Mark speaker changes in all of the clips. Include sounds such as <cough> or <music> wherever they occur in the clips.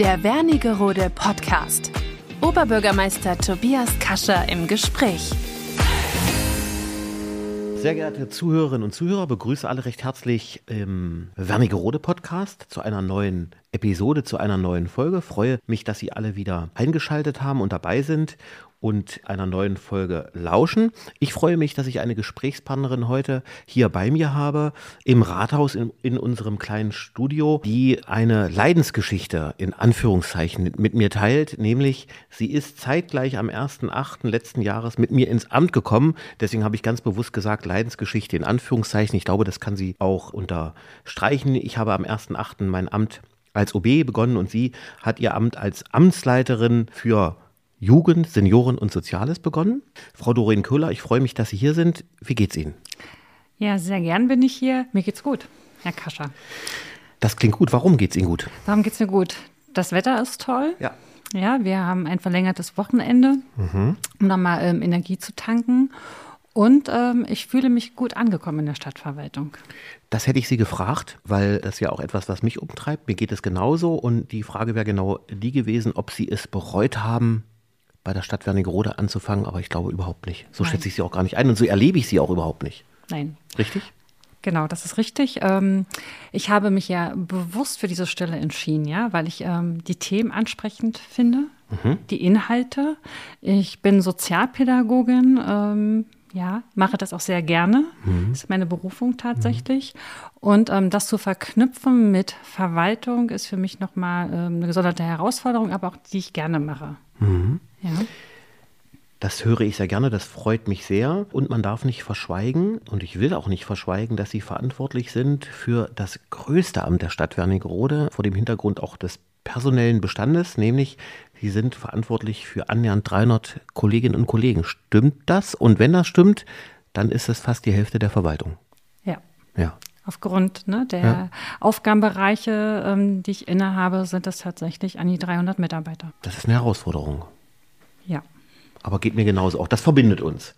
Speaker 1: Der Wernigerode Podcast. Oberbürgermeister Tobias Kascher im Gespräch.
Speaker 2: Sehr geehrte Zuhörerinnen und Zuhörer, begrüße alle recht herzlich im Wernigerode Podcast zu einer neuen Episode, zu einer neuen Folge. Freue mich, dass Sie alle wieder eingeschaltet haben und dabei sind und einer neuen Folge lauschen. Ich freue mich, dass ich eine Gesprächspartnerin heute hier bei mir habe, im Rathaus in, in unserem kleinen Studio, die eine Leidensgeschichte in Anführungszeichen mit mir teilt, nämlich sie ist zeitgleich am 1.8. letzten Jahres mit mir ins Amt gekommen. Deswegen habe ich ganz bewusst gesagt, Leidensgeschichte in Anführungszeichen. Ich glaube, das kann sie auch unterstreichen. Ich habe am 1.8. mein Amt als OB begonnen und sie hat ihr Amt als Amtsleiterin für Jugend, Senioren und Soziales begonnen. Frau Doreen Köhler, ich freue mich, dass Sie hier sind. Wie geht's Ihnen?
Speaker 3: Ja, sehr gern bin ich hier. Mir geht's gut, Herr Kascher.
Speaker 2: Das klingt gut. Warum geht's Ihnen gut?
Speaker 3: Warum geht's mir gut? Das Wetter ist toll.
Speaker 2: Ja.
Speaker 3: Ja, wir haben ein verlängertes Wochenende, mhm. um nochmal ähm, Energie zu tanken. Und ähm, ich fühle mich gut angekommen in der Stadtverwaltung.
Speaker 2: Das hätte ich Sie gefragt, weil das ja auch etwas, was mich umtreibt. Mir geht es genauso. Und die Frage wäre genau die gewesen, ob Sie es bereut haben, bei der Stadt Wernigerode anzufangen, aber ich glaube überhaupt nicht. So Nein. schätze ich sie auch gar nicht ein und so erlebe ich sie auch überhaupt nicht.
Speaker 3: Nein.
Speaker 2: Richtig?
Speaker 3: Genau, das ist richtig. Ähm, ich habe mich ja bewusst für diese Stelle entschieden, ja, weil ich ähm, die Themen ansprechend finde, mhm. die Inhalte. Ich bin Sozialpädagogin, ähm, ja, mache das auch sehr gerne. Mhm. Das ist meine Berufung tatsächlich. Mhm. Und ähm, das zu verknüpfen mit Verwaltung ist für mich nochmal ähm, eine gesonderte Herausforderung, aber auch die ich gerne mache. Mhm. Ja.
Speaker 2: Das höre ich sehr gerne, das freut mich sehr. Und man darf nicht verschweigen, und ich will auch nicht verschweigen, dass Sie verantwortlich sind für das größte Amt der Stadt Wernigerode, vor dem Hintergrund auch des personellen Bestandes, nämlich Sie sind verantwortlich für annähernd 300 Kolleginnen und Kollegen. Stimmt das? Und wenn das stimmt, dann ist es fast die Hälfte der Verwaltung.
Speaker 3: Ja.
Speaker 2: Ja.
Speaker 3: Aufgrund ne, der ja. Aufgabenbereiche, ähm, die ich innehabe, sind es tatsächlich an die 300 Mitarbeiter.
Speaker 2: Das ist eine Herausforderung.
Speaker 3: Ja.
Speaker 2: Aber geht mir genauso auch. Das verbindet uns.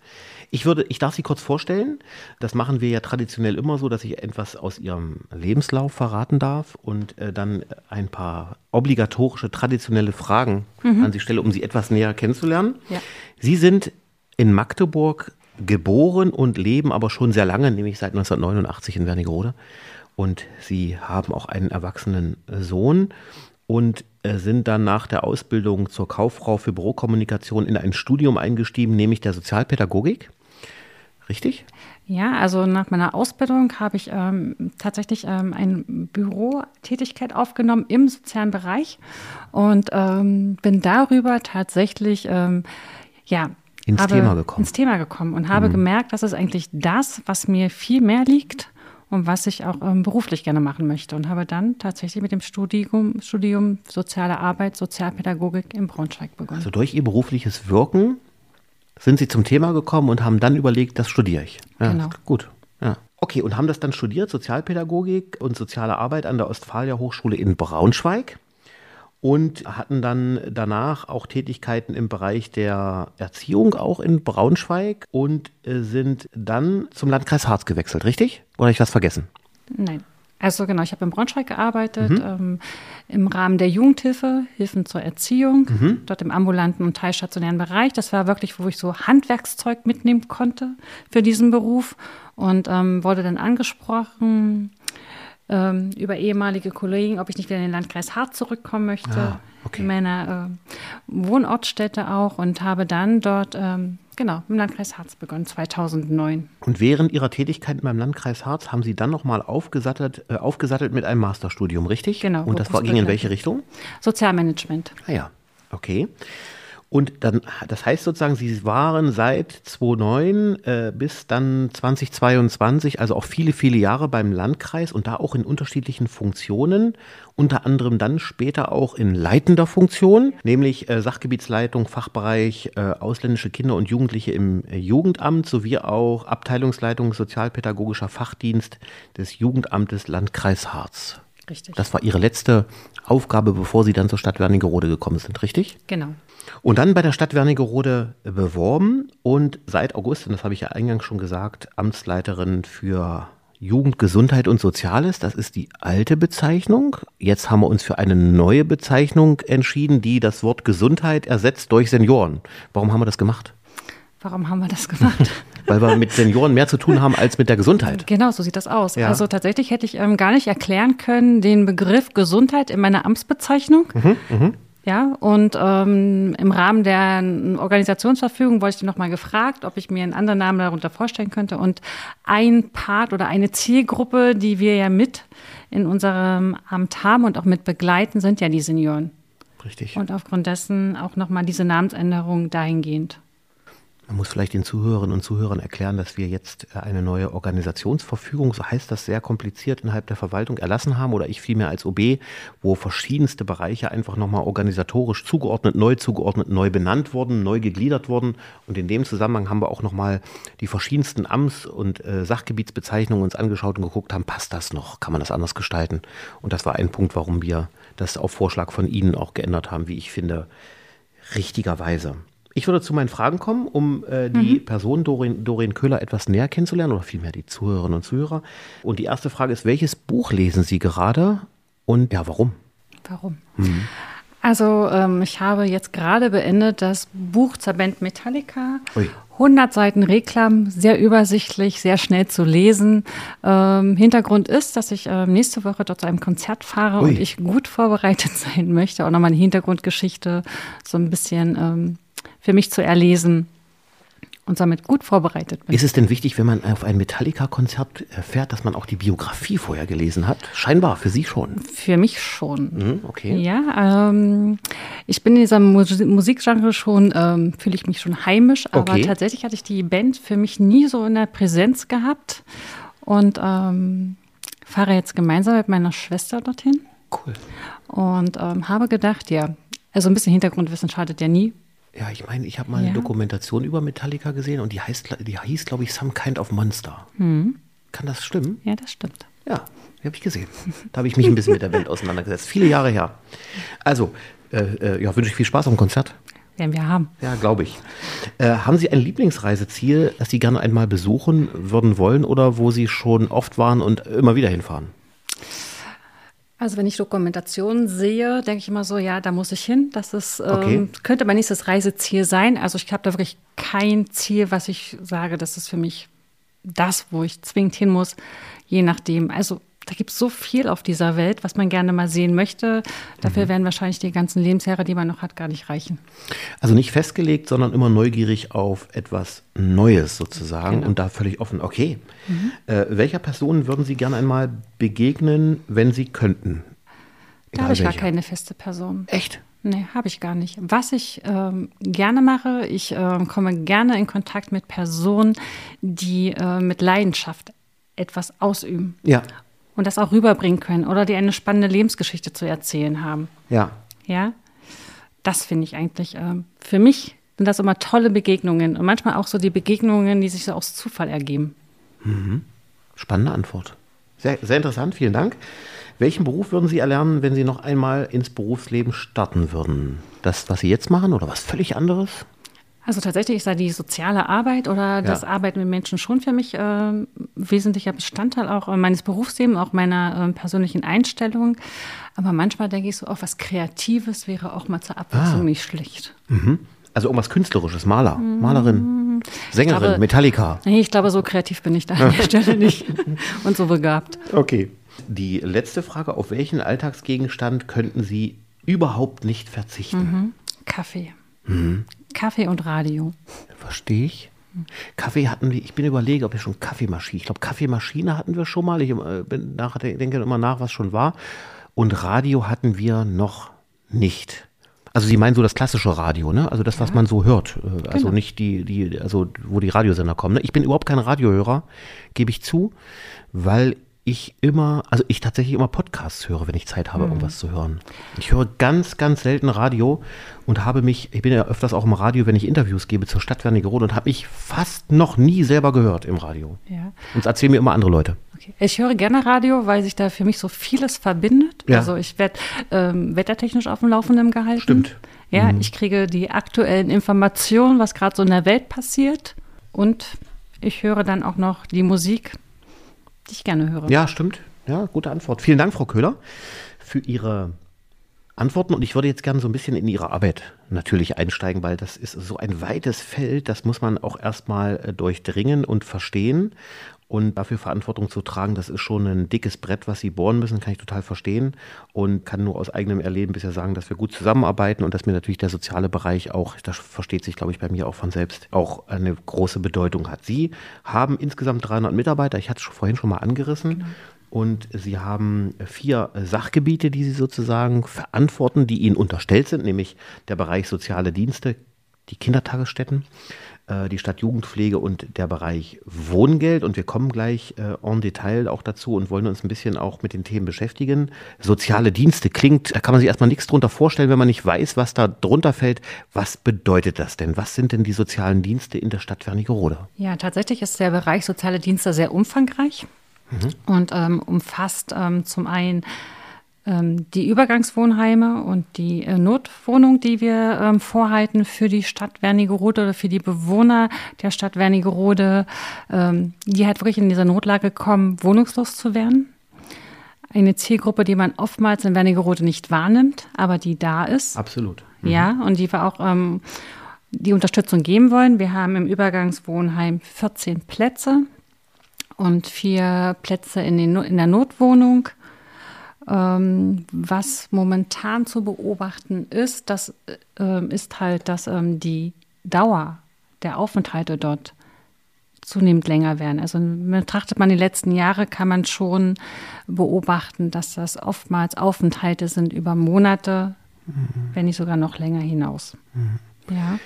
Speaker 2: Ich würde, ich darf Sie kurz vorstellen. Das machen wir ja traditionell immer so, dass ich etwas aus Ihrem Lebenslauf verraten darf und äh, dann ein paar obligatorische traditionelle Fragen mhm. an Sie stelle, um Sie etwas näher kennenzulernen. Ja. Sie sind in Magdeburg geboren und leben aber schon sehr lange, nämlich seit 1989 in Wernigerode. Und Sie haben auch einen erwachsenen Sohn und äh, sind dann nach der Ausbildung zur Kauffrau für Bürokommunikation in ein Studium eingestiegen, nämlich der Sozialpädagogik. Richtig?
Speaker 3: Ja, also nach meiner Ausbildung habe ich ähm, tatsächlich ähm, eine Bürotätigkeit aufgenommen im sozialen Bereich und ähm, bin darüber tatsächlich ähm, ja
Speaker 2: ins Thema gekommen.
Speaker 3: Ins Thema gekommen und habe mhm. gemerkt, das ist eigentlich das, was mir viel mehr liegt und was ich auch ähm, beruflich gerne machen möchte. Und habe dann tatsächlich mit dem Studium, Studium Soziale Arbeit, Sozialpädagogik in Braunschweig begonnen.
Speaker 2: Also durch Ihr berufliches Wirken sind Sie zum Thema gekommen und haben dann überlegt, das studiere ich. Ja, genau. Gut. Ja. Okay, und haben das dann studiert, Sozialpädagogik und soziale Arbeit an der Ostfalia Hochschule in Braunschweig und hatten dann danach auch Tätigkeiten im Bereich der Erziehung auch in Braunschweig und äh, sind dann zum Landkreis Harz gewechselt, richtig? Oder habe ich was vergessen?
Speaker 3: Nein. Also genau, ich habe in Braunschweig gearbeitet, mhm. ähm, im Rahmen der Jugendhilfe, Hilfen zur Erziehung, mhm. dort im ambulanten und teilstationären Bereich. Das war wirklich, wo ich so Handwerkszeug mitnehmen konnte für diesen Beruf und ähm, wurde dann angesprochen, ähm, über ehemalige Kollegen, ob ich nicht wieder in den Landkreis Hart zurückkommen möchte, ah, okay. in meiner äh, Wohnortstätte auch und habe dann dort ähm, genau im Landkreis Harz begonnen 2009.
Speaker 2: Und während Ihrer Tätigkeit beim Landkreis Harz haben Sie dann nochmal aufgesattelt, äh, aufgesattelt mit einem Masterstudium, richtig?
Speaker 3: Genau.
Speaker 2: Und das war, ging in welche Richtung?
Speaker 3: Sozialmanagement.
Speaker 2: Ah ja, okay. Und dann, das heißt sozusagen, Sie waren seit 2009 äh, bis dann 2022, also auch viele, viele Jahre beim Landkreis und da auch in unterschiedlichen Funktionen, unter anderem dann später auch in leitender Funktion, nämlich äh, Sachgebietsleitung, Fachbereich äh, ausländische Kinder und Jugendliche im äh, Jugendamt sowie auch Abteilungsleitung sozialpädagogischer Fachdienst des Jugendamtes Landkreis Harz.
Speaker 3: Richtig.
Speaker 2: Das war Ihre letzte Aufgabe, bevor Sie dann zur Stadt Wernigerode gekommen sind, richtig?
Speaker 3: Genau.
Speaker 2: Und dann bei der Stadt Wernigerode beworben und seit August, und das habe ich ja eingangs schon gesagt, Amtsleiterin für Jugend, Gesundheit und Soziales, das ist die alte Bezeichnung. Jetzt haben wir uns für eine neue Bezeichnung entschieden, die das Wort Gesundheit ersetzt durch Senioren. Warum haben wir das gemacht?
Speaker 3: Warum haben wir das gemacht? <laughs>
Speaker 2: Weil wir mit Senioren mehr zu tun haben als mit der Gesundheit.
Speaker 3: Genau, so sieht das aus.
Speaker 2: Ja.
Speaker 3: Also tatsächlich hätte ich ähm, gar nicht erklären können den Begriff Gesundheit in meiner Amtsbezeichnung.
Speaker 2: Mhm,
Speaker 3: Ja, und ähm, im Rahmen der Organisationsverfügung wurde ich nochmal gefragt, ob ich mir einen anderen Namen darunter vorstellen könnte. Und ein Part oder eine Zielgruppe, die wir ja mit in unserem Amt haben und auch mit begleiten, sind ja die Senioren.
Speaker 2: Richtig.
Speaker 3: Und aufgrund dessen auch nochmal diese Namensänderung dahingehend.
Speaker 2: Man muss vielleicht den Zuhörerinnen und Zuhörern erklären, dass wir jetzt äh, eine neue Organisationsverfügung, so heißt das sehr kompliziert, innerhalb der Verwaltung erlassen haben oder ich vielmehr als OB, wo verschiedenste Bereiche einfach nochmal organisatorisch zugeordnet, neu zugeordnet, neu benannt wurden, neu gegliedert wurden. Und in dem Zusammenhang haben wir auch nochmal die verschiedensten Amts- und äh, Sachgebietsbezeichnungen uns angeschaut und geguckt haben, passt das noch? Kann man das anders gestalten? Und das war ein Punkt, warum wir das auf Vorschlag von Ihnen auch geändert haben, wie ich finde, richtigerweise. Ich würde zu meinen Fragen kommen, um äh, die Person Doreen, Doreen Köhler etwas näher kennenzulernen oder vielmehr die Zuhörerinnen und Zuhörer. Und die erste Frage ist, welches Buch lesen Sie gerade und ja, warum?
Speaker 3: Warum? Also ähm, ich habe jetzt gerade beendet das Buch zur Band Metallica.
Speaker 2: Ui.
Speaker 3: 100 Seiten Reklam, sehr übersichtlich, sehr schnell zu lesen. Ähm, Hintergrund ist, dass ich ähm, nächste Woche dort zu einem Konzert fahre
Speaker 2: Ui.
Speaker 3: und ich gut vorbereitet <laughs> sein möchte, auch nochmal eine Hintergrundgeschichte so ein bisschen ähm, für mich zu erlesen und damit gut vorbereitet bin.
Speaker 2: Ist es denn wichtig, wenn man auf ein Metallica-Konzert äh, fährt, dass man auch die Biografie vorher gelesen hat? Scheinbar, für Sie schon.
Speaker 3: Für mich schon.
Speaker 2: Mhm, okay.
Speaker 3: Ja, ähm, ich bin in dieser Mus Musikgenre schon, ähm, fühle ich mich schon heimisch, aber
Speaker 2: Okay.
Speaker 3: tatsächlich hatte ich die Band für mich nie so in der Präsenz gehabt und ähm, fahre jetzt gemeinsam mit meiner Schwester dorthin
Speaker 2: Cool.
Speaker 3: und ähm, habe gedacht, ja, also ein bisschen Hintergrundwissen schadet ja nie.
Speaker 2: Ja, ich meine, ich habe mal eine
Speaker 3: Ja.
Speaker 2: Dokumentation über Metallica gesehen und die, heißt, die hieß, glaube ich, Some Kind of Monster.
Speaker 3: Mhm.
Speaker 2: Kann das stimmen?
Speaker 3: Ja, das stimmt.
Speaker 2: Ja, die habe ich gesehen. Da habe ich mich ein bisschen mit der Band <laughs> auseinandergesetzt. Viele Jahre her. Also, äh, äh, ja, wünsche ich viel Spaß am Konzert.
Speaker 3: Werden wir haben.
Speaker 2: Ja, glaube ich. Äh, haben Sie ein Lieblingsreiseziel, das Sie gerne einmal besuchen würden wollen oder wo Sie schon oft waren und immer wieder hinfahren?
Speaker 3: Also wenn ich Dokumentationen sehe, denke ich immer so, ja, da muss ich hin. Das ist,
Speaker 2: Okay.
Speaker 3: ähm, könnte mein nächstes Reiseziel sein. Also ich habe da wirklich kein Ziel, was ich sage, das ist für mich das, wo ich zwingend hin muss, je nachdem. Also da gibt es so viel auf dieser Welt, was man gerne mal sehen möchte. Dafür werden wahrscheinlich die ganzen Lebensjahre, die man noch hat, gar nicht reichen.
Speaker 2: Also nicht festgelegt, sondern immer neugierig auf etwas Neues sozusagen
Speaker 3: Genau.
Speaker 2: und da völlig offen. Okay. Äh, welcher Person würden Sie gerne einmal begegnen, wenn Sie könnten?
Speaker 3: Da habe ich gar
Speaker 2: welcher.
Speaker 3: keine feste Person.
Speaker 2: Echt?
Speaker 3: Nee, habe ich gar nicht. Was ich ähm, gerne mache, ich ähm, komme gerne in Kontakt mit Personen, die äh, mit Leidenschaft etwas ausüben
Speaker 2: Ja.
Speaker 3: Und das auch rüberbringen können oder die eine spannende Lebensgeschichte zu erzählen haben.
Speaker 2: Ja.
Speaker 3: Ja, das finde ich eigentlich ähm, für mich sind das immer tolle Begegnungen und manchmal auch so die Begegnungen, die sich so aus Zufall ergeben.
Speaker 2: Spannende Antwort. Sehr, sehr interessant, vielen Dank. Welchen Beruf würden Sie erlernen, wenn Sie noch einmal ins Berufsleben starten würden? Das, was Sie jetzt machen oder was völlig anderes?
Speaker 3: Also tatsächlich ist da die soziale Arbeit oder das Arbeiten mit Menschen schon für mich ähm, wesentlicher Bestandteil auch äh, meines Berufslebens, auch meiner ähm, persönlichen Einstellung. Aber manchmal denke ich so, auch was Kreatives wäre auch mal zur Abwechslung
Speaker 2: Ah.
Speaker 3: nicht schlecht.
Speaker 2: Also irgendwas Künstlerisches, Maler, Malerin, Sängerin,
Speaker 3: glaube-
Speaker 2: Metallica.
Speaker 3: Nee, ich glaube, so kreativ bin ich da an der <laughs> Stelle nicht und so begabt.
Speaker 2: Okay. Die letzte Frage, auf welchen Alltagsgegenstand könnten Sie überhaupt nicht verzichten?
Speaker 3: Kaffee.
Speaker 2: Mhm.
Speaker 3: Kaffee und Radio.
Speaker 2: Verstehe ich. Kaffee hatten wir, ich bin überlege, ob wir schon Kaffeemaschine, ich glaube Kaffeemaschine hatten wir schon mal, ich äh, bin nach, denke immer nach, was schon war. Und Radio hatten wir noch nicht. Also Sie meinen so das klassische Radio, ne? Also das, was man so hört. äh, Also
Speaker 3: Genau.
Speaker 2: nicht die, die, also wo die Radiosender kommen. Ne? Ich bin überhaupt kein Radiohörer, gebe ich zu, weil ich immer, also ich tatsächlich immer Podcasts höre, wenn ich Zeit habe, irgendwas zu hören. Ich höre ganz, ganz selten Radio und habe mich, ich bin ja öfters auch im Radio, wenn ich Interviews gebe zur Stadt Wernigerode und habe mich fast noch nie selber gehört im Radio.
Speaker 3: Ja.
Speaker 2: Und es erzählen mir immer andere Leute.
Speaker 3: Okay. Ich höre gerne Radio, weil sich da für mich so vieles verbindet.
Speaker 2: Ja.
Speaker 3: Also ich werde ähm, wettertechnisch auf dem Laufenden gehalten.
Speaker 2: Stimmt.
Speaker 3: Ja, ich kriege die aktuellen Informationen, was gerade so in der Welt passiert. Und ich höre dann auch noch die Musik die ich gerne höre.
Speaker 2: Ja, stimmt. Ja, gute Antwort. Vielen Dank, Frau Köhler, für Ihre Antworten. Und ich würde jetzt gerne so ein bisschen in Ihre Arbeit natürlich einsteigen, weil das ist so ein weites Feld, das muss man auch erstmal äh, durchdringen und verstehen. Und dafür Verantwortung zu tragen, das ist schon ein dickes Brett, was Sie bohren müssen, kann ich total verstehen. Und kann nur aus eigenem Erleben bisher sagen, dass wir gut zusammenarbeiten und dass mir natürlich der soziale Bereich auch, das versteht sich, glaube ich, bei mir auch von selbst, auch eine große Bedeutung hat. Sie haben insgesamt 300 Mitarbeiter, ich hatte es vorhin schon mal angerissen. Genau. Und Sie haben vier Sachgebiete, die Sie sozusagen verantworten, die Ihnen unterstellt sind, nämlich der Bereich soziale Dienste, die Kindertagesstätten, äh, die Stadtjugendpflege und der Bereich Wohngeld. Und wir kommen gleich äh, en Detail auch dazu und wollen uns ein bisschen auch mit den Themen beschäftigen. Soziale Dienste klingt, da kann man sich erstmal nichts drunter vorstellen, wenn man nicht weiß, was da drunter fällt. Was bedeutet das denn? Was sind denn die sozialen Dienste in der Stadt Wernigerode?
Speaker 3: Ja, tatsächlich ist der Bereich soziale Dienste sehr umfangreich mhm. und ähm, umfasst ähm, zum einen ähm, die Übergangswohnheime und die äh, Notwohnung, die wir ähm, vorhalten für die Stadt Wernigerode oder für die Bewohner der Stadt Wernigerode, ähm, die halt wirklich in dieser Notlage kommen, wohnungslos zu werden. Eine Zielgruppe, die man oftmals in Wernigerode nicht wahrnimmt, aber die da ist.
Speaker 2: Absolut.
Speaker 3: Mhm. Ja, und die wir auch ähm, die Unterstützung geben wollen. Wir haben im Übergangswohnheim 14 Plätze und vier Plätze in, den, in der Notwohnung. Ähm, was momentan zu beobachten ist, das äh, ist halt, dass ähm, die Dauer der Aufenthalte dort zunehmend länger werden. Also betrachtet man die letzten Jahre, kann man schon beobachten, dass das oftmals Aufenthalte sind über Monate, mhm. wenn nicht sogar noch länger hinaus. Mhm.
Speaker 2: Ja.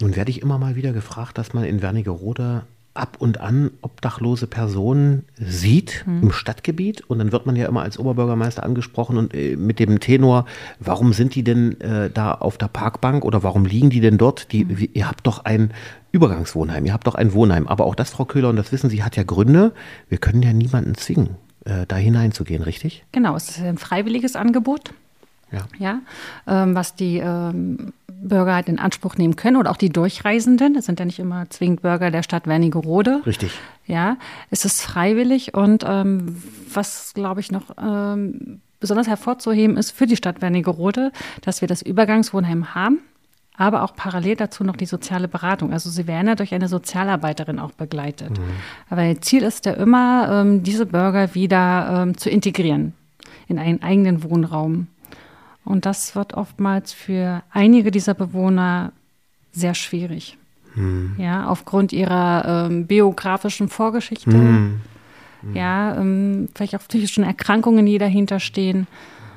Speaker 2: Nun werde ich immer mal wieder gefragt, dass man in Wernigerode ab und an obdachlose Personen sieht mhm. im Stadtgebiet und dann wird man ja immer als Oberbürgermeister angesprochen und äh, mit dem Tenor, warum sind die denn äh, da auf der Parkbank oder warum liegen die denn dort? Die, mhm. Ihr habt doch ein Übergangswohnheim, ihr habt doch ein Wohnheim. Aber auch das, Frau Köhler, und das wissen Sie, hat ja Gründe. Wir können ja niemanden zwingen, äh, da hineinzugehen, richtig?
Speaker 3: Genau, es ist ein freiwilliges Angebot. Ja. ja ähm, was die ähm, Bürger halt in Anspruch nehmen können oder auch die Durchreisenden. Das sind ja nicht immer zwingend Bürger der Stadt Wernigerode.
Speaker 2: Richtig.
Speaker 3: Ja, es ist freiwillig und ähm, was, glaube ich, noch ähm, besonders hervorzuheben ist für die Stadt Wernigerode, dass wir das Übergangswohnheim haben, aber auch parallel dazu noch die soziale Beratung. Also sie werden ja durch eine Sozialarbeiterin auch begleitet. Mhm. Aber Ziel ist ja immer, ähm, diese Bürger wieder ähm, zu integrieren in einen eigenen Wohnraum. Und das wird oftmals für einige dieser Bewohner sehr schwierig. Hm. Ja, aufgrund ihrer ähm, biografischen Vorgeschichte. Hm. Hm. Ja, ähm, vielleicht auch psychischen Erkrankungen, die dahinter stehen,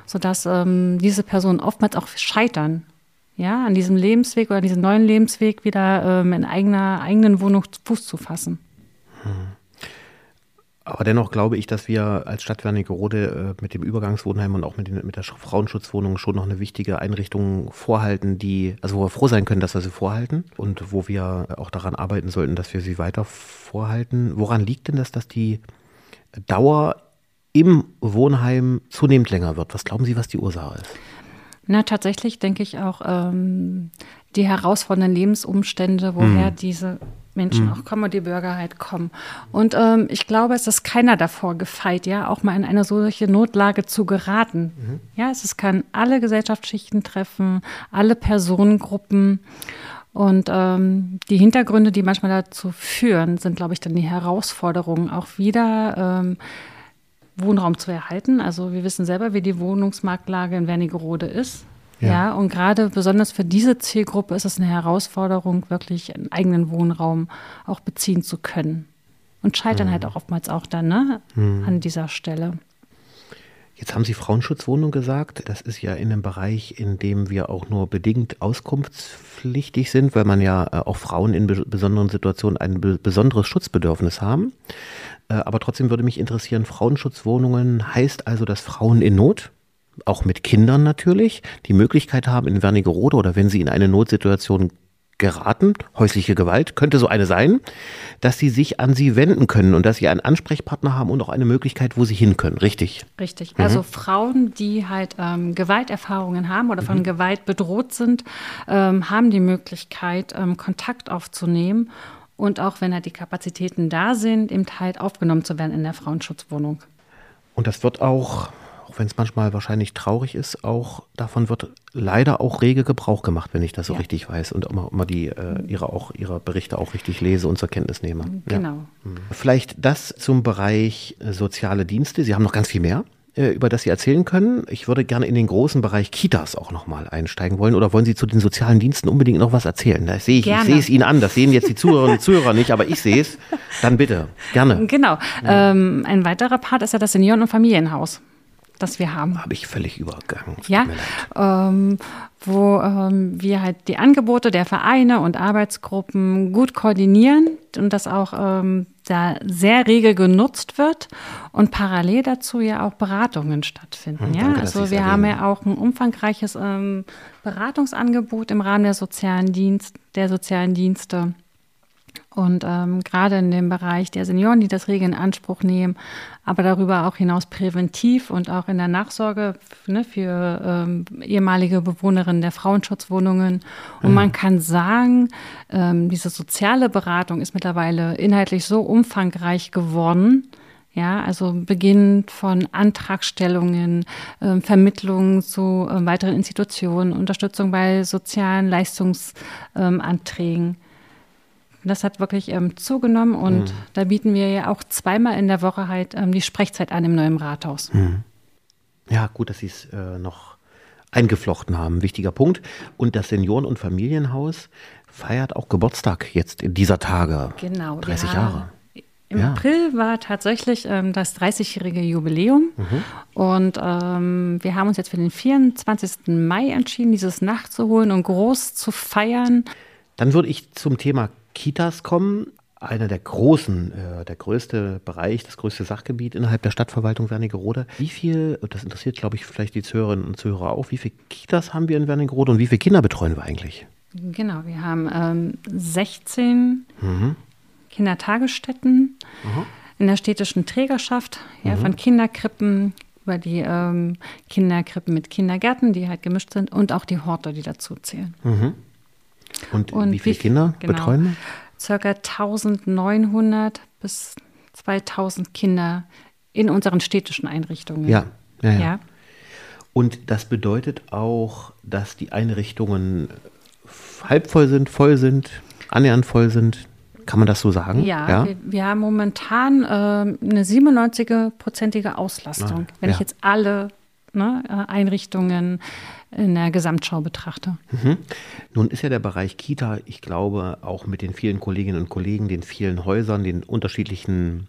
Speaker 3: sodass ähm, diese Personen oftmals auch scheitern. Ja, an diesem Lebensweg oder diesem neuen Lebensweg wieder ähm, in eigener eigenen Wohnung Fuß zu fassen. Hm.
Speaker 2: Aber dennoch glaube ich, dass wir als Stadt Wernigerode äh, mit dem Übergangswohnheim und auch mit, den, mit der Frauenschutzwohnung schon noch eine wichtige Einrichtung vorhalten, die, also wo wir froh sein können, dass wir sie vorhalten und wo wir auch daran arbeiten sollten, dass wir sie weiter vorhalten. Woran liegt denn das, dass die Dauer im Wohnheim zunehmend länger wird? Was glauben Sie, was die Ursache ist?
Speaker 3: Na, tatsächlich denke ich auch ähm, die herausfordernden Lebensumstände, woher hm. diese Menschen mhm. auch kommen und die Bürger halt kommen. Und ähm, ich glaube, es ist keiner davor gefeit, ja, auch mal in eine solche Notlage zu geraten. Mhm. Ja, es kann alle Gesellschaftsschichten treffen, alle Personengruppen. Und ähm, die Hintergründe, die manchmal dazu führen, sind, glaube ich, dann die Herausforderungen, auch wieder ähm, Wohnraum zu erhalten. Also wir wissen selber, wie die Wohnungsmarktlage in Wernigerode ist. Ja. ja, und gerade besonders für diese Zielgruppe ist es eine Herausforderung, wirklich einen eigenen Wohnraum auch beziehen zu können. Und scheitern mhm. halt auch oftmals auch dann ne, mhm. an dieser Stelle.
Speaker 2: Jetzt haben Sie Frauenschutzwohnung gesagt. Das ist ja in einem Bereich, in dem wir auch nur bedingt auskunftspflichtig sind, weil man ja äh, auch Frauen in besonderen Situationen ein besonderes Schutzbedürfnis haben. Äh, aber trotzdem würde mich interessieren, Frauenschutzwohnungen heißt also, dass Frauen in Not auch mit Kindern natürlich, die Möglichkeit haben, in Wernigerode oder wenn sie in eine Notsituation geraten, häusliche Gewalt, könnte so eine sein, dass sie sich an sie wenden können und dass sie einen Ansprechpartner haben und auch eine Möglichkeit, wo sie hin können, richtig?
Speaker 3: Richtig. Mhm. Also Frauen, die halt ähm, Gewalterfahrungen haben oder von mhm. Gewalt bedroht sind, ähm, haben die Möglichkeit, ähm, Kontakt aufzunehmen und auch wenn halt die Kapazitäten da sind, eben halt aufgenommen zu werden in der Frauenschutzwohnung.
Speaker 2: Und das wird auch, auch wenn es manchmal wahrscheinlich traurig ist, auch davon wird leider auch rege Gebrauch gemacht, wenn ich das so ja. richtig weiß und immer, immer die äh, ihre auch ihre Berichte auch richtig lese und zur Kenntnis nehme.
Speaker 3: Genau. Ja.
Speaker 2: Mhm. Vielleicht das zum Bereich äh, soziale Dienste. Sie haben noch ganz viel mehr äh, über das Sie erzählen können. Ich würde gerne in den großen Bereich Kitas auch nochmal einsteigen wollen. Oder wollen Sie zu den sozialen Diensten unbedingt noch was erzählen? Das sehe ich, ich sehe es Ihnen an. Das sehen jetzt die Zuhörerinnen und Zuhörer nicht, aber ich sehe es. Dann bitte, gerne.
Speaker 3: Genau. Ja. Ähm, ein weiterer Part ist ja das Senioren- und Familienhaus das wir haben.
Speaker 2: Habe ich völlig übergangen.
Speaker 3: Ja, ähm, wo ähm, wir halt die Angebote der Vereine und Arbeitsgruppen gut koordinieren und das auch ähm, da sehr rege genutzt wird und parallel dazu ja auch Beratungen stattfinden. Hm, ja, danke, also wir haben ja auch ein umfangreiches ähm, Beratungsangebot im Rahmen der sozialen Dienst, der sozialen Dienste. Und ähm, gerade in dem Bereich der Senioren, die das Rege in Anspruch nehmen, aber darüber auch hinaus präventiv und auch in der Nachsorge ne, für ähm, ehemalige Bewohnerinnen der Frauenschutzwohnungen. Und mhm. man kann sagen, ähm, diese soziale Beratung ist mittlerweile inhaltlich so umfangreich geworden, ja, also beginnend von Antragstellungen, äh, Vermittlungen zu äh, weiteren Institutionen, Unterstützung bei sozialen Leistungsanträgen. Das hat wirklich ähm, zugenommen und mhm. da bieten wir ja auch zweimal in der Woche halt ähm, die Sprechzeit an im neuen Rathaus. Mhm.
Speaker 2: Ja, gut, dass Sie es äh, noch eingeflochten haben. Wichtiger Punkt. Und das Senioren- und Familienhaus feiert auch Geburtstag jetzt in dieser Tage.
Speaker 3: Genau.
Speaker 2: 30 ja. Jahre.
Speaker 3: Im ja. April war tatsächlich ähm, das 30-jährige Jubiläum mhm. und ähm, wir haben uns jetzt für den 24. Mai entschieden, dieses nachzuholen und groß zu feiern.
Speaker 2: Dann würde ich zum Thema Kitas kommen. Einer der großen, äh, der größte Bereich, das größte Sachgebiet innerhalb der Stadtverwaltung Wernigerode. Wie viel, das interessiert, glaube ich, vielleicht die Zuhörerinnen und Zuhörer auch, wie viele Kitas haben wir in Wernigerode und wie viele Kinder betreuen wir eigentlich?
Speaker 3: Genau, wir haben ähm, 16 mhm. Kindertagesstätten mhm. in der städtischen Trägerschaft, ja, mhm. von Kinderkrippen über die ähm, Kinderkrippen mit Kindergärten, die halt gemischt sind, und auch die Horte, die dazu zählen.
Speaker 2: Und, und wie viele wie, Kinder genau, betreuen?
Speaker 3: Circa 1900 bis 2000 Kinder in unseren städtischen Einrichtungen.
Speaker 2: Ja, ja, ja. ja. Und das bedeutet auch, dass die Einrichtungen halb voll sind, voll sind, annähernd voll sind. Kann man das so sagen?
Speaker 3: Ja, ja? Wir, wir, haben momentan äh, eine 97-prozentige Auslastung. Ah, Wenn ja. ich jetzt alle ne, äh, Einrichtungen in der Gesamtschau betrachte.
Speaker 2: Mhm. Nun ist ja der Bereich Kita, ich glaube, auch mit den vielen Kolleginnen und Kollegen, den vielen Häusern, den unterschiedlichen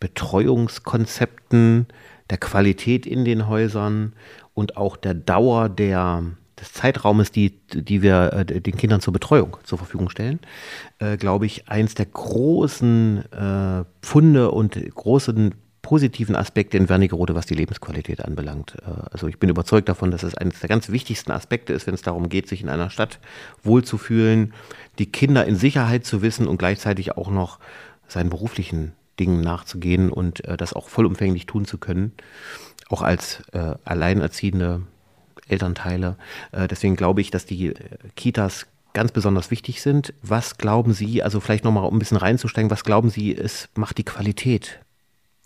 Speaker 2: Betreuungskonzepten, der Qualität in den Häusern und auch der Dauer der, des Zeitraumes, die, die wir äh, den Kindern zur Betreuung zur Verfügung stellen, äh, glaube ich, eins der großen äh, Pfunde und großen positiven Aspekte in Wernigerode, was die Lebensqualität anbelangt. Äh, also ich bin überzeugt davon, dass es eines der ganz wichtigsten Aspekte ist, wenn es darum geht, sich in einer Stadt wohlzufühlen, die Kinder in Sicherheit zu wissen und gleichzeitig auch noch seinen beruflichen Dingen nachzugehen und äh, das auch vollumfänglich tun zu können, auch als äh, alleinerziehende Elternteile. Deswegen glaube ich, dass die Kitas ganz besonders wichtig sind. Was glauben Sie, also vielleicht nochmal um ein bisschen reinzusteigen, was glauben Sie, es macht die Qualität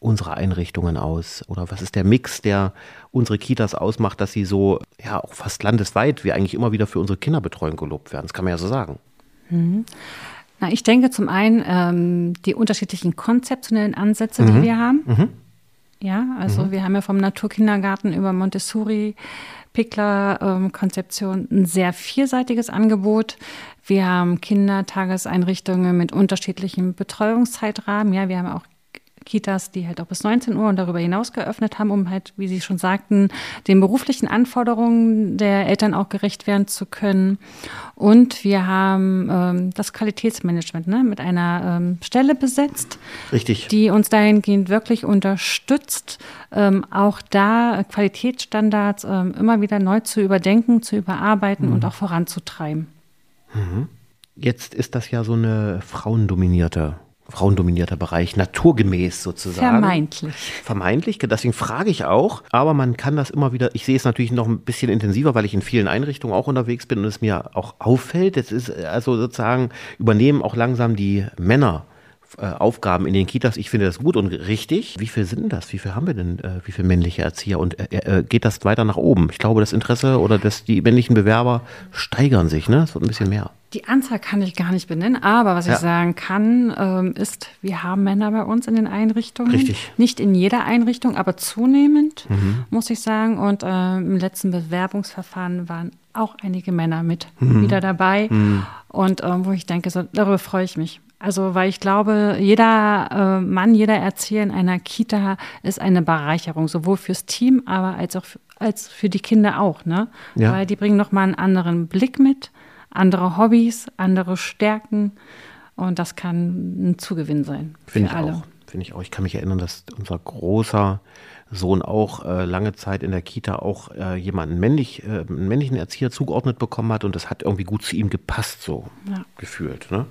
Speaker 2: unsere Einrichtungen aus? Oder was ist der Mix, der unsere Kitas ausmacht, dass sie so, ja, auch fast landesweit, wir eigentlich immer wieder für unsere Kinderbetreuung gelobt werden? Das kann man ja so sagen.
Speaker 3: Mhm. Na, ich denke zum einen ähm, die unterschiedlichen konzeptionellen Ansätze, die mhm. wir haben. Mhm. Ja, also mhm. wir haben ja vom Naturkindergarten über Montessori, Pickler-Konzeption ähm, ein sehr vielseitiges Angebot. Wir haben Kindertageseinrichtungen mit unterschiedlichem Betreuungszeitrahmen. Ja, wir haben auch Kitas, die halt auch bis 19 Uhr und darüber hinaus geöffnet haben, um halt, wie Sie schon sagten, den beruflichen Anforderungen der Eltern auch gerecht werden zu können. Und wir haben ähm, das Qualitätsmanagement ne, mit einer ähm, Stelle besetzt,
Speaker 2: Richtig.
Speaker 3: die uns dahingehend wirklich unterstützt, ähm, auch da Qualitätsstandards ähm, immer wieder neu zu überdenken, zu überarbeiten mhm. und auch voranzutreiben.
Speaker 2: Mhm. Jetzt ist das ja so eine frauendominierte frauendominierter Bereich, naturgemäß sozusagen.
Speaker 3: Vermeintlich.
Speaker 2: Vermeintlich, deswegen frage ich auch, aber man kann das immer wieder, ich sehe es natürlich noch ein bisschen intensiver, weil ich in vielen Einrichtungen auch unterwegs bin und es mir auch auffällt. Es ist also sozusagen, übernehmen auch langsam die Männer äh, Aufgaben in den Kitas. Ich finde das gut und richtig. Wie viel sind das? Wie viel haben wir denn? Äh, wie viele männliche Erzieher? Und äh, äh, geht das weiter nach oben? Ich glaube, das Interesse oder das, die männlichen Bewerber steigern sich. Ne? Es wird ein bisschen mehr.
Speaker 3: Die Anzahl kann ich gar nicht benennen, aber was ja. ich sagen kann, ähm, ist, wir haben Männer bei uns in den Einrichtungen.
Speaker 2: Richtig.
Speaker 3: Nicht in jeder Einrichtung, aber zunehmend, mhm. muss ich sagen. Und äh, im letzten Bewerbungsverfahren waren auch einige Männer mit mhm. wieder dabei. Mhm. Und äh, wo ich denke, so, darüber freue ich mich. Also, weil ich glaube, jeder äh, Mann, jeder Erzieher in einer Kita ist eine Bereicherung, sowohl fürs Team, aber als auch für, als für die Kinder auch, ne? Ja. Weil die bringen nochmal einen anderen Blick mit, andere Hobbys, andere Stärken und das kann ein Zugewinn sein.
Speaker 2: Finde ich alle. auch. Finde ich auch. Ich kann mich erinnern, dass unser großer Sohn auch äh, lange Zeit in der Kita auch äh, jemanden männlich, äh, einen männlichen Erzieher zugeordnet bekommen hat und das hat irgendwie gut zu ihm gepasst, so ja. gefühlt. Ne?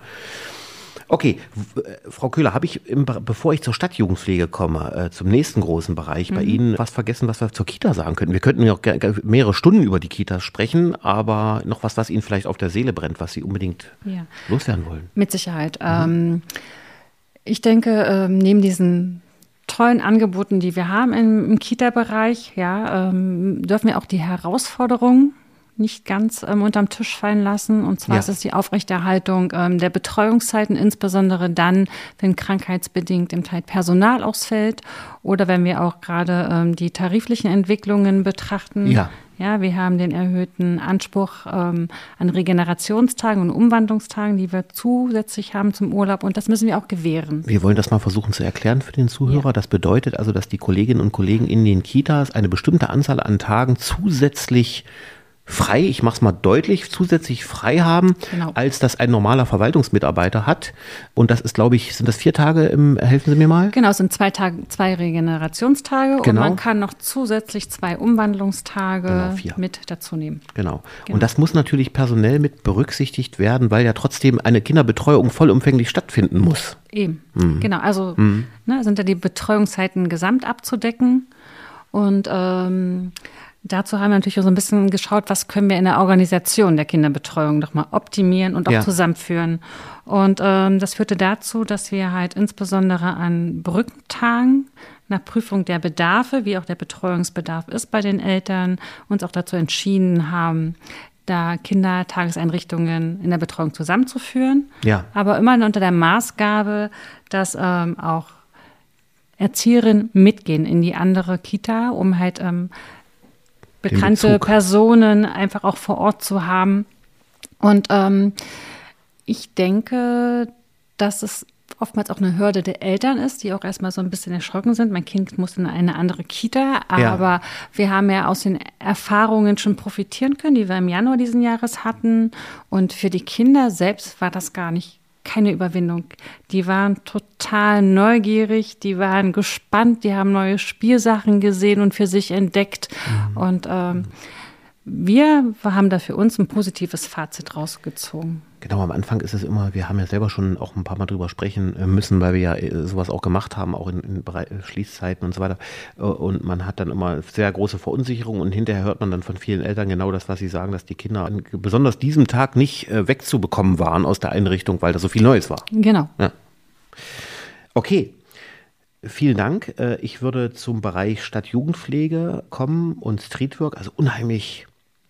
Speaker 2: Okay, äh, Frau Köhler, habe ich, im, bevor ich zur Stadtjugendpflege komme, äh, zum nächsten großen Bereich, mhm. bei Ihnen was vergessen, was wir zur Kita sagen könnten? Wir könnten ja auch mehrere Stunden über die Kitas sprechen, aber noch was, was Ihnen vielleicht auf der Seele brennt, was Sie unbedingt ja. loswerden wollen.
Speaker 3: Mit Sicherheit. Mhm. Ähm, ich denke, ähm, neben diesen tollen Angeboten, die wir haben im, im Kita-Bereich, ja, ähm, dürfen wir auch die Herausforderungen nicht ganz ähm, unterm Tisch fallen lassen. Und zwar ja. ist es die Aufrechterhaltung ähm, der Betreuungszeiten, insbesondere dann, wenn krankheitsbedingt im Teil Personal ausfällt oder wenn wir auch gerade ähm, die tariflichen Entwicklungen betrachten.
Speaker 2: Ja.
Speaker 3: Ja, wir haben den erhöhten Anspruch ähm, an Regenerationstagen und Umwandlungstagen, die wir zusätzlich haben zum Urlaub und das müssen wir auch gewähren.
Speaker 2: Wir wollen das mal versuchen zu erklären für den Zuhörer. Ja. Das bedeutet also, dass die Kolleginnen und Kollegen in den Kitas eine bestimmte Anzahl an Tagen zusätzlich frei, ich mache es mal deutlich, zusätzlich frei haben, genau. als das ein normaler Verwaltungsmitarbeiter hat. Und das ist, glaube ich, sind das vier Tage im, helfen Sie mir mal?
Speaker 3: Genau, es sind zwei Tage, zwei Regenerationstage genau. und man kann noch zusätzlich zwei Umwandlungstage genau, mit dazu nehmen.
Speaker 2: Genau. genau. Und das muss natürlich personell mit berücksichtigt werden, weil ja trotzdem eine Kinderbetreuung vollumfänglich stattfinden muss.
Speaker 3: Eben, mhm. genau. Also mhm. ne, sind ja die Betreuungszeiten gesamt abzudecken. Und ähm, Dazu haben wir natürlich auch so ein bisschen geschaut, was können wir in der Organisation der Kinderbetreuung nochmal optimieren und auch ja. zusammenführen. Und ähm, das führte dazu, dass wir halt insbesondere an Brückentagen nach Prüfung der Bedarfe, wie auch der Betreuungsbedarf ist bei den Eltern, uns auch dazu entschieden haben, da Kindertageseinrichtungen in der Betreuung zusammenzuführen.
Speaker 2: Ja.
Speaker 3: Aber immer unter der Maßgabe, dass ähm, auch Erzieherinnen mitgehen in die andere Kita, um halt ähm, bekannte Personen einfach auch vor Ort zu haben. Und ähm, ich denke, dass es oftmals auch eine Hürde der Eltern ist, die auch erstmal so ein bisschen erschrocken sind. Mein Kind muss in eine andere Kita, aber ja. wir haben ja aus den Erfahrungen schon profitieren können, die wir im Januar diesen Jahres hatten. Und für die Kinder selbst war das gar nicht keine Überwindung. Die waren total neugierig, die waren gespannt, die haben neue Spielsachen gesehen und für sich entdeckt. Mhm. Und ähm, wir haben da für uns ein positives Fazit rausgezogen.
Speaker 2: Genau, am Anfang ist es immer, wir haben ja selber schon auch ein paar Mal drüber sprechen äh, müssen, weil wir ja äh, sowas auch gemacht haben, auch in, in äh, Schließzeiten und so weiter. Und man hat dann immer sehr große Verunsicherung und hinterher hört man dann von vielen Eltern genau das, was sie sagen, dass die Kinder an besonders diesem Tag nicht wegzubekommen waren aus der Einrichtung, weil da so viel Neues war.
Speaker 3: Genau.
Speaker 2: Ja. Okay, Vielen Dank. Ich würde zum Bereich Stadtjugendpflege kommen und Streetwork, also unheimlich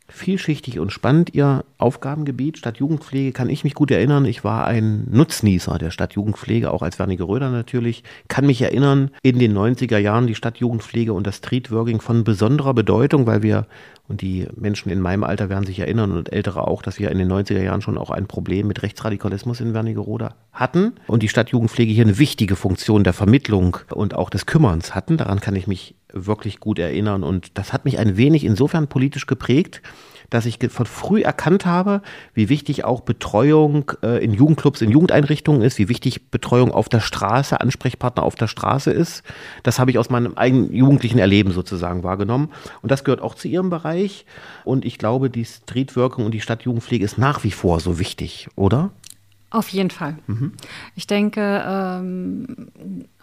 Speaker 2: vielschichtig und spannend Ihr Aufgabengebiet. Stadtjugendpflege kann ich mich gut erinnern. Ich war ein Nutznießer der Stadtjugendpflege, auch als Werniger Röder natürlich. Kann mich erinnern, in den 90er Jahren die Stadtjugendpflege und das Streetworking von besonderer Bedeutung, weil wir, und die Menschen in meinem Alter werden sich erinnern und Ältere auch, dass wir in den 90er Jahren schon auch ein Problem mit Rechtsradikalismus in Wernigerode hatten und die Stadtjugendpflege hier eine wichtige Funktion der Vermittlung und auch des Kümmerns hatten. Daran kann ich mich wirklich gut erinnern und das hat mich ein wenig insofern politisch geprägt, dass ich von früh erkannt habe, wie wichtig auch Betreuung äh, in Jugendclubs, in Jugendeinrichtungen ist, wie wichtig Betreuung auf der Straße, Ansprechpartner auf der Straße ist. Das habe ich aus meinem eigenen jugendlichen Erleben sozusagen wahrgenommen. Und das gehört auch zu Ihrem Bereich. Und ich glaube, die Streetworking und die Stadtjugendpflege ist nach wie vor so wichtig, oder?
Speaker 3: Auf jeden Fall. Mhm. Ich denke, ähm,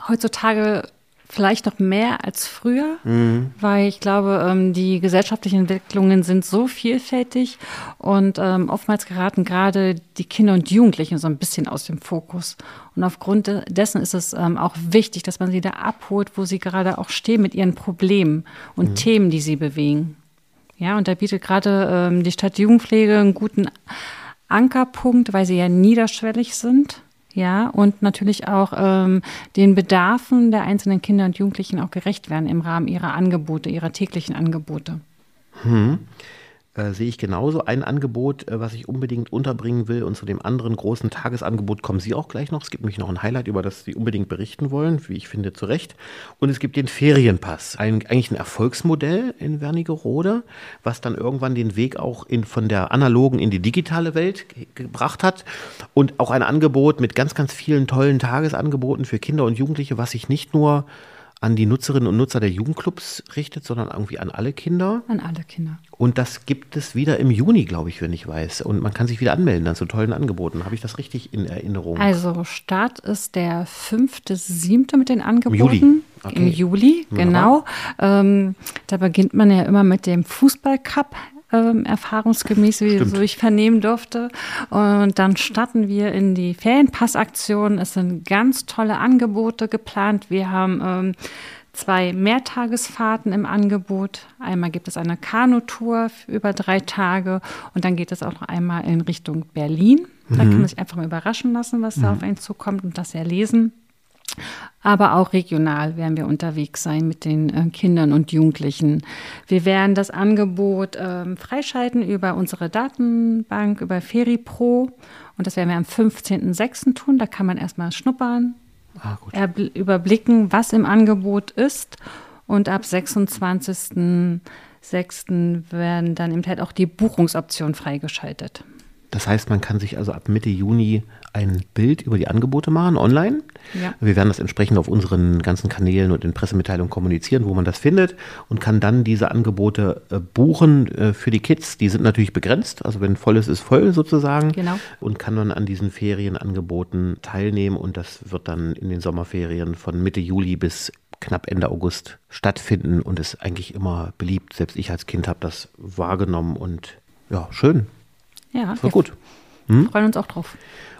Speaker 3: heutzutage vielleicht noch mehr als früher, mhm. weil ich glaube, ähm, die gesellschaftlichen Entwicklungen sind so vielfältig und ähm, oftmals geraten gerade die Kinder und Jugendlichen so ein bisschen aus dem Fokus. Und aufgrund dessen ist es ähm, auch wichtig, dass man sie da abholt, wo sie gerade auch stehen mit ihren Problemen und mhm. Themen, die sie bewegen. Ja, und da bietet gerade die Stadt Jugendpflege einen guten Ankerpunkt, weil sie ja niederschwellig sind ja, und natürlich auch ähm, den Bedarfen der einzelnen Kinder und Jugendlichen auch gerecht werden im Rahmen ihrer Angebote, ihrer täglichen Angebote.
Speaker 2: Hm äh, sehe ich genauso. Ein Angebot, äh, was ich unbedingt unterbringen will und zu dem anderen großen Tagesangebot kommen Sie auch gleich noch. Es gibt nämlich noch ein Highlight, über das Sie unbedingt berichten wollen, wie ich finde, zu Recht. Und es gibt den Ferienpass, ein, eigentlich ein Erfolgsmodell in Wernigerode, was dann irgendwann den Weg auch in, von der analogen in die digitale Welt ge gebracht hat. Und auch ein Angebot mit ganz, ganz vielen tollen Tagesangeboten für Kinder und Jugendliche, was sich nicht nur an die Nutzerinnen und Nutzer der Jugendclubs richtet, sondern irgendwie an alle Kinder.
Speaker 3: An alle Kinder.
Speaker 2: Und das gibt es wieder im Juni, glaube ich, wenn ich weiß. Und man kann sich wieder anmelden dann zu tollen Angeboten. Habe ich das richtig in Erinnerung?
Speaker 3: Also Start ist der 5.7. mit den Angeboten. Im Juli. Okay. Im Juli, genau. Ähm, da beginnt man ja immer mit dem Fußballcup ähm, erfahrungsgemäß, wie so ich vernehmen durfte. Und dann starten wir in die Ferienpassaktion. Es sind ganz tolle Angebote geplant. Wir haben ähm, zwei Mehrtagesfahrten im Angebot. Einmal gibt es eine Kanutour über drei Tage und dann geht es auch noch einmal in Richtung Berlin. Da mhm. kann man sich einfach mal überraschen lassen, was mhm. da auf einen zukommt und das erlesen. Aber auch regional werden wir unterwegs sein mit den äh, Kindern und Jugendlichen. Wir werden das Angebot äh, freischalten über unsere Datenbank, über FeriPro. Und das werden wir am 15.06. tun. Da kann man erstmal schnuppern, ah, überblicken, was im Angebot ist. Und ab 26.06. werden dann im Teil auch die Buchungsoptionen freigeschaltet.
Speaker 2: Das heißt, man kann sich also ab Mitte Juni ein Bild über die Angebote machen, online. Ja. Wir werden das entsprechend auf unseren ganzen Kanälen und in Pressemitteilungen kommunizieren, wo man das findet und kann dann diese Angebote äh, buchen äh, für die Kids. Die sind natürlich begrenzt, also wenn voll ist, ist voll sozusagen.
Speaker 3: Genau.
Speaker 2: Und kann dann an diesen Ferienangeboten teilnehmen und das wird dann in den Sommerferien von Mitte Juli bis knapp Ende August stattfinden und ist eigentlich immer beliebt. Selbst ich als Kind habe das wahrgenommen und ja, schön.
Speaker 3: Ja,
Speaker 2: war gut.
Speaker 3: Hm? freuen uns auch drauf.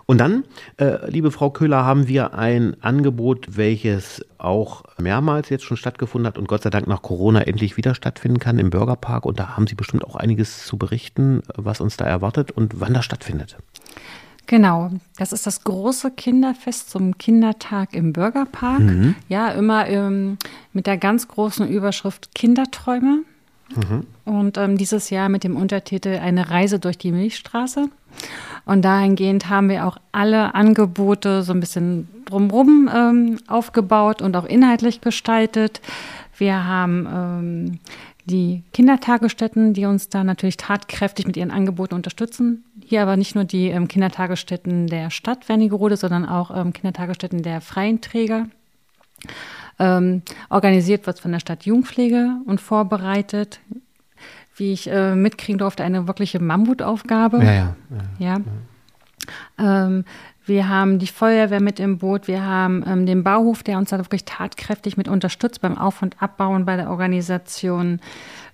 Speaker 2: Und dann, äh, liebe Frau Köhler, haben wir ein Angebot, welches auch mehrmals jetzt schon stattgefunden hat und Gott sei Dank nach Corona endlich wieder stattfinden kann im Bürgerpark. Und da haben Sie bestimmt auch einiges zu berichten, was uns da erwartet und wann das stattfindet.
Speaker 3: Genau, das ist das große Kinderfest zum Kindertag im Bürgerpark. Mhm. Ja, immer ähm, mit der ganz großen Überschrift Kinderträume. Mhm. Und ähm, dieses Jahr mit dem Untertitel Eine Reise durch die Milchstraße. Und dahingehend haben wir auch alle Angebote so ein bisschen drumherum ähm, aufgebaut und auch inhaltlich gestaltet. Wir haben ähm, die Kindertagesstätten, die uns da natürlich tatkräftig mit ihren Angeboten unterstützen. Hier aber nicht nur die ähm, Kindertagesstätten der Stadt Wernigerode, sondern auch ähm, Kindertagesstätten der freien Träger. Ähm, organisiert wird von der Stadt Jugendpflege und vorbereitet wie ich äh, mitkriegen durfte, eine wirkliche Mammutaufgabe.
Speaker 2: Ja, ja.
Speaker 3: ja. ja. Ähm, wir haben die Feuerwehr mit im Boot, wir haben ähm, den Bauhof, der uns da wirklich tatkräftig mit unterstützt beim Auf- und Abbauen bei der Organisation.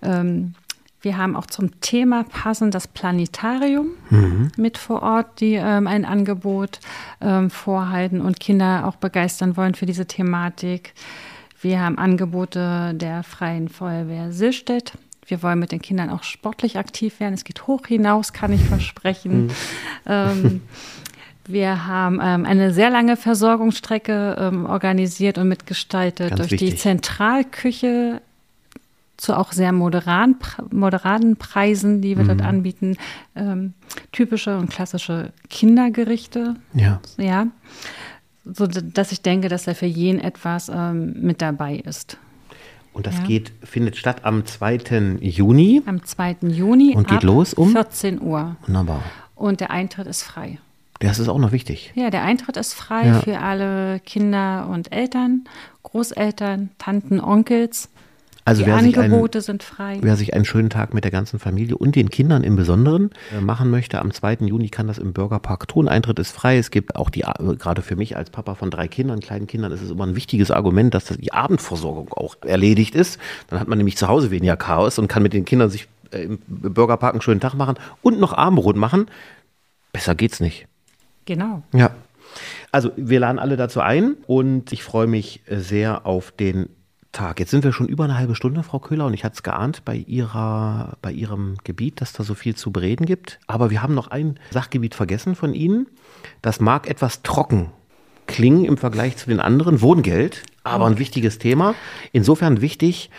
Speaker 3: Ähm, wir haben auch zum Thema passend das Planetarium mhm. mit vor Ort, die ähm, ein Angebot ähm, vorhalten und Kinder auch begeistern wollen für diese Thematik. Wir haben Angebote der Freien Feuerwehr Silstedt, wir wollen mit den Kindern auch sportlich aktiv werden. Es geht hoch hinaus, kann ich versprechen. Mhm. Ähm, wir haben ähm, eine sehr lange Versorgungsstrecke ähm, organisiert und mitgestaltet Ganz durch wichtig. die Zentralküche zu auch sehr moderaten, moderaten Preisen, die wir mhm. dort anbieten. Ähm, typische und klassische Kindergerichte.
Speaker 2: Ja.
Speaker 3: ja. So dass ich denke, dass da für jeden etwas ähm, mit dabei ist.
Speaker 2: Und das ja. geht, findet statt am 2. Juni.
Speaker 3: Am 2. Juni.
Speaker 2: Und geht los um
Speaker 3: 14 Uhr.
Speaker 2: Wunderbar.
Speaker 3: Und der Eintritt ist frei.
Speaker 2: Das ist auch noch wichtig.
Speaker 3: Ja, der Eintritt ist frei ja. für alle Kinder und Eltern, Großeltern, Tanten, Onkels.
Speaker 2: Also
Speaker 3: die
Speaker 2: wer sich,
Speaker 3: Angebote
Speaker 2: einen,
Speaker 3: sind frei.
Speaker 2: wer sich einen schönen Tag mit der ganzen Familie und den Kindern im Besonderen äh, machen möchte, am 2. Juni kann das im Bürgerpark tun. Eintritt ist frei. Es gibt auch die, äh, gerade für mich als Papa von drei Kindern, kleinen Kindern, ist es immer ein wichtiges Argument, dass die Abendversorgung auch erledigt ist. Dann hat man nämlich zu Hause weniger Chaos und kann mit den Kindern sich äh, im Bürgerpark einen schönen Tag machen und noch Abendbrot machen. Besser geht's nicht.
Speaker 3: Genau.
Speaker 2: Ja. Also wir laden alle dazu ein und ich freue mich sehr auf den Tag. Jetzt sind wir schon über eine halbe Stunde, Frau Köhler, und ich hatte es geahnt bei, ihrer, bei Ihrem Gebiet, dass da so viel zu bereden gibt. Aber wir haben noch ein Sachgebiet vergessen von Ihnen. Das mag etwas trocken klingen im Vergleich zu den anderen. Wohngeld, aber ein wichtiges Thema. Insofern wichtig,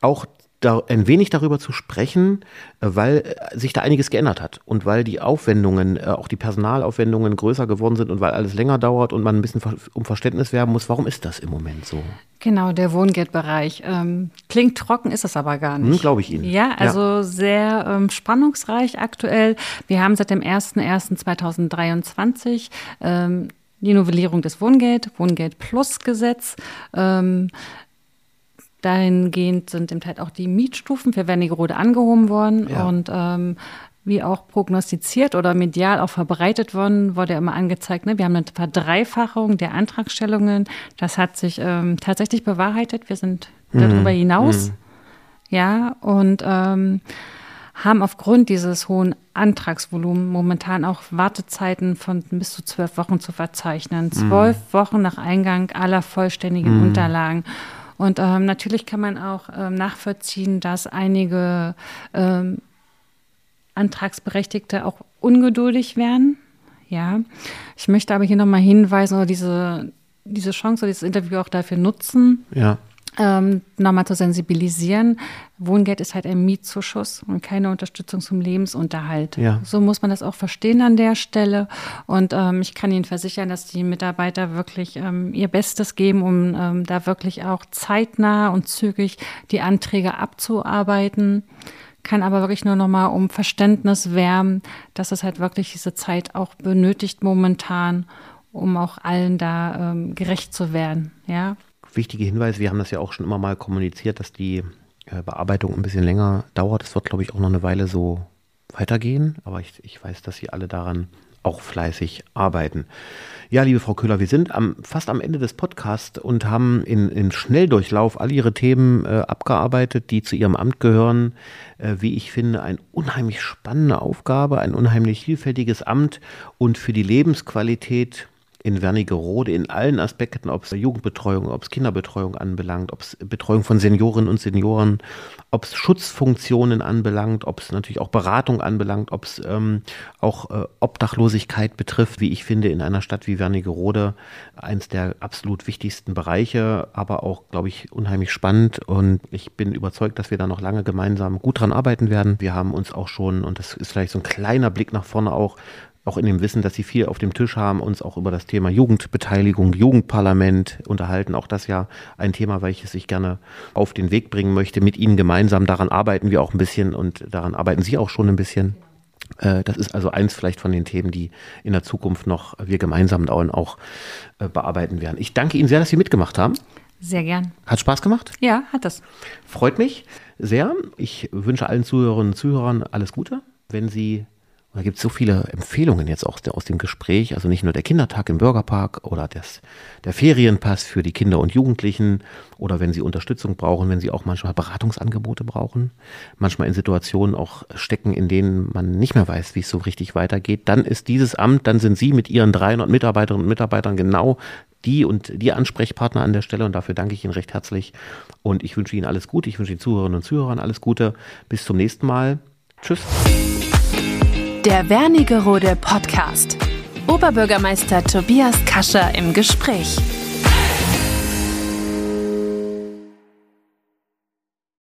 Speaker 2: auch da ein wenig darüber zu sprechen, äh, weil äh, sich da einiges geändert hat und weil die Aufwendungen, äh, auch die Personalaufwendungen größer geworden sind und weil alles länger dauert und man ein bisschen um Verständnis werben muss. Warum ist das im Moment so?
Speaker 3: Genau, der Wohngeldbereich. Ähm, klingt trocken, ist es aber gar nicht. Hm,
Speaker 2: Glaube ich Ihnen.
Speaker 3: Ja, also ja. sehr ähm, spannungsreich aktuell. Wir haben seit dem 01.01.2023 ähm, die Novellierung des Wohngeld, Wohngeld Plus Gesetz. Ähm, Dahingehend sind im Teil auch die Mietstufen für Wernigerode angehoben worden ja. und ähm, wie auch prognostiziert oder medial auch verbreitet worden, wurde immer angezeigt, ne? wir haben eine Verdreifachung der Antragstellungen. Das hat sich ähm, tatsächlich bewahrheitet. Wir sind mhm. darüber hinaus. Mhm. Ja, und ähm, haben aufgrund dieses hohen Antragsvolumens momentan auch Wartezeiten von bis zu zwölf Wochen zu verzeichnen. Zwölf mhm. Wochen nach Eingang aller vollständigen mhm. Unterlagen. Und ähm, natürlich kann man auch ähm, nachvollziehen, dass einige ähm, Antragsberechtigte auch ungeduldig werden. Ja, ich möchte aber hier nochmal hinweisen oder diese, diese Chance oder dieses Interview auch dafür nutzen.
Speaker 2: Ja
Speaker 3: ähm, nochmal zu sensibilisieren. Wohngeld ist halt ein Mietzuschuss und keine Unterstützung zum Lebensunterhalt.
Speaker 2: Ja.
Speaker 3: So muss man das auch verstehen an der Stelle. Und ähm, ich kann Ihnen versichern, dass die Mitarbeiter wirklich ähm, ihr Bestes geben, um ähm, da wirklich auch zeitnah und zügig die Anträge abzuarbeiten. Kann aber wirklich nur nochmal um Verständnis wärmen, dass es halt wirklich diese Zeit auch benötigt momentan, um auch allen da ähm, gerecht zu werden. Ja
Speaker 2: wichtige Hinweis, wir haben das ja auch schon immer mal kommuniziert, dass die äh, Bearbeitung ein bisschen länger dauert. Es wird, glaube ich, auch noch eine Weile so weitergehen, aber ich, ich weiß, dass Sie alle daran auch fleißig arbeiten. Ja, liebe Frau Köhler, wir sind am, fast am Ende des Podcasts und haben in, in Schnelldurchlauf all Ihre Themen äh, abgearbeitet, die zu Ihrem Amt gehören. Äh, wie ich finde, eine unheimlich spannende Aufgabe, ein unheimlich vielfältiges Amt und für die Lebensqualität in Wernigerode in allen Aspekten, ob es Jugendbetreuung, ob es Kinderbetreuung anbelangt, ob es Betreuung von Seniorinnen und Senioren, ob es Schutzfunktionen anbelangt, ob es natürlich auch Beratung anbelangt, ob es ähm, auch äh, Obdachlosigkeit betrifft, wie ich finde, in einer Stadt wie Wernigerode eins der absolut wichtigsten Bereiche, aber auch, glaube ich, unheimlich spannend und ich bin überzeugt, dass wir da noch lange gemeinsam gut dran arbeiten werden. Wir haben uns auch schon, und das ist vielleicht so ein kleiner Blick nach vorne auch, auch in dem Wissen, dass Sie viel auf dem Tisch haben, uns auch über das Thema Jugendbeteiligung, Jugendparlament unterhalten. Auch das ja ein Thema, welches ich gerne auf den Weg bringen möchte. Mit Ihnen gemeinsam daran arbeiten wir auch ein bisschen und daran arbeiten Sie auch schon ein bisschen. Äh, das ist also eins vielleicht von den Themen, die in der Zukunft noch wir gemeinsam auch äh, bearbeiten werden. Ich danke Ihnen sehr, dass Sie mitgemacht haben.
Speaker 3: Sehr gern.
Speaker 2: Hat Spaß gemacht?
Speaker 3: Ja, hat es.
Speaker 2: Freut mich sehr. Ich wünsche allen Zuhörerinnen und Zuhörern alles Gute. Wenn Sie da gibt es so viele Empfehlungen jetzt auch aus dem Gespräch, also nicht nur der Kindertag im Bürgerpark oder das, der Ferienpass für die Kinder und Jugendlichen oder wenn sie Unterstützung brauchen, wenn sie auch manchmal Beratungsangebote brauchen, manchmal in Situationen auch stecken, in denen man nicht mehr weiß, wie es so richtig weitergeht, dann ist dieses Amt, dann sind Sie mit Ihren 300 Mitarbeiterinnen und Mitarbeitern genau die und die Ansprechpartner an der Stelle und dafür danke ich Ihnen recht herzlich und ich wünsche Ihnen alles Gute, ich wünsche den Zuhörerinnen und Zuhörern alles Gute. Bis zum nächsten Mal. Tschüss.
Speaker 1: Der Wernigerode Podcast. Oberbürgermeister Tobias Kascher im Gespräch.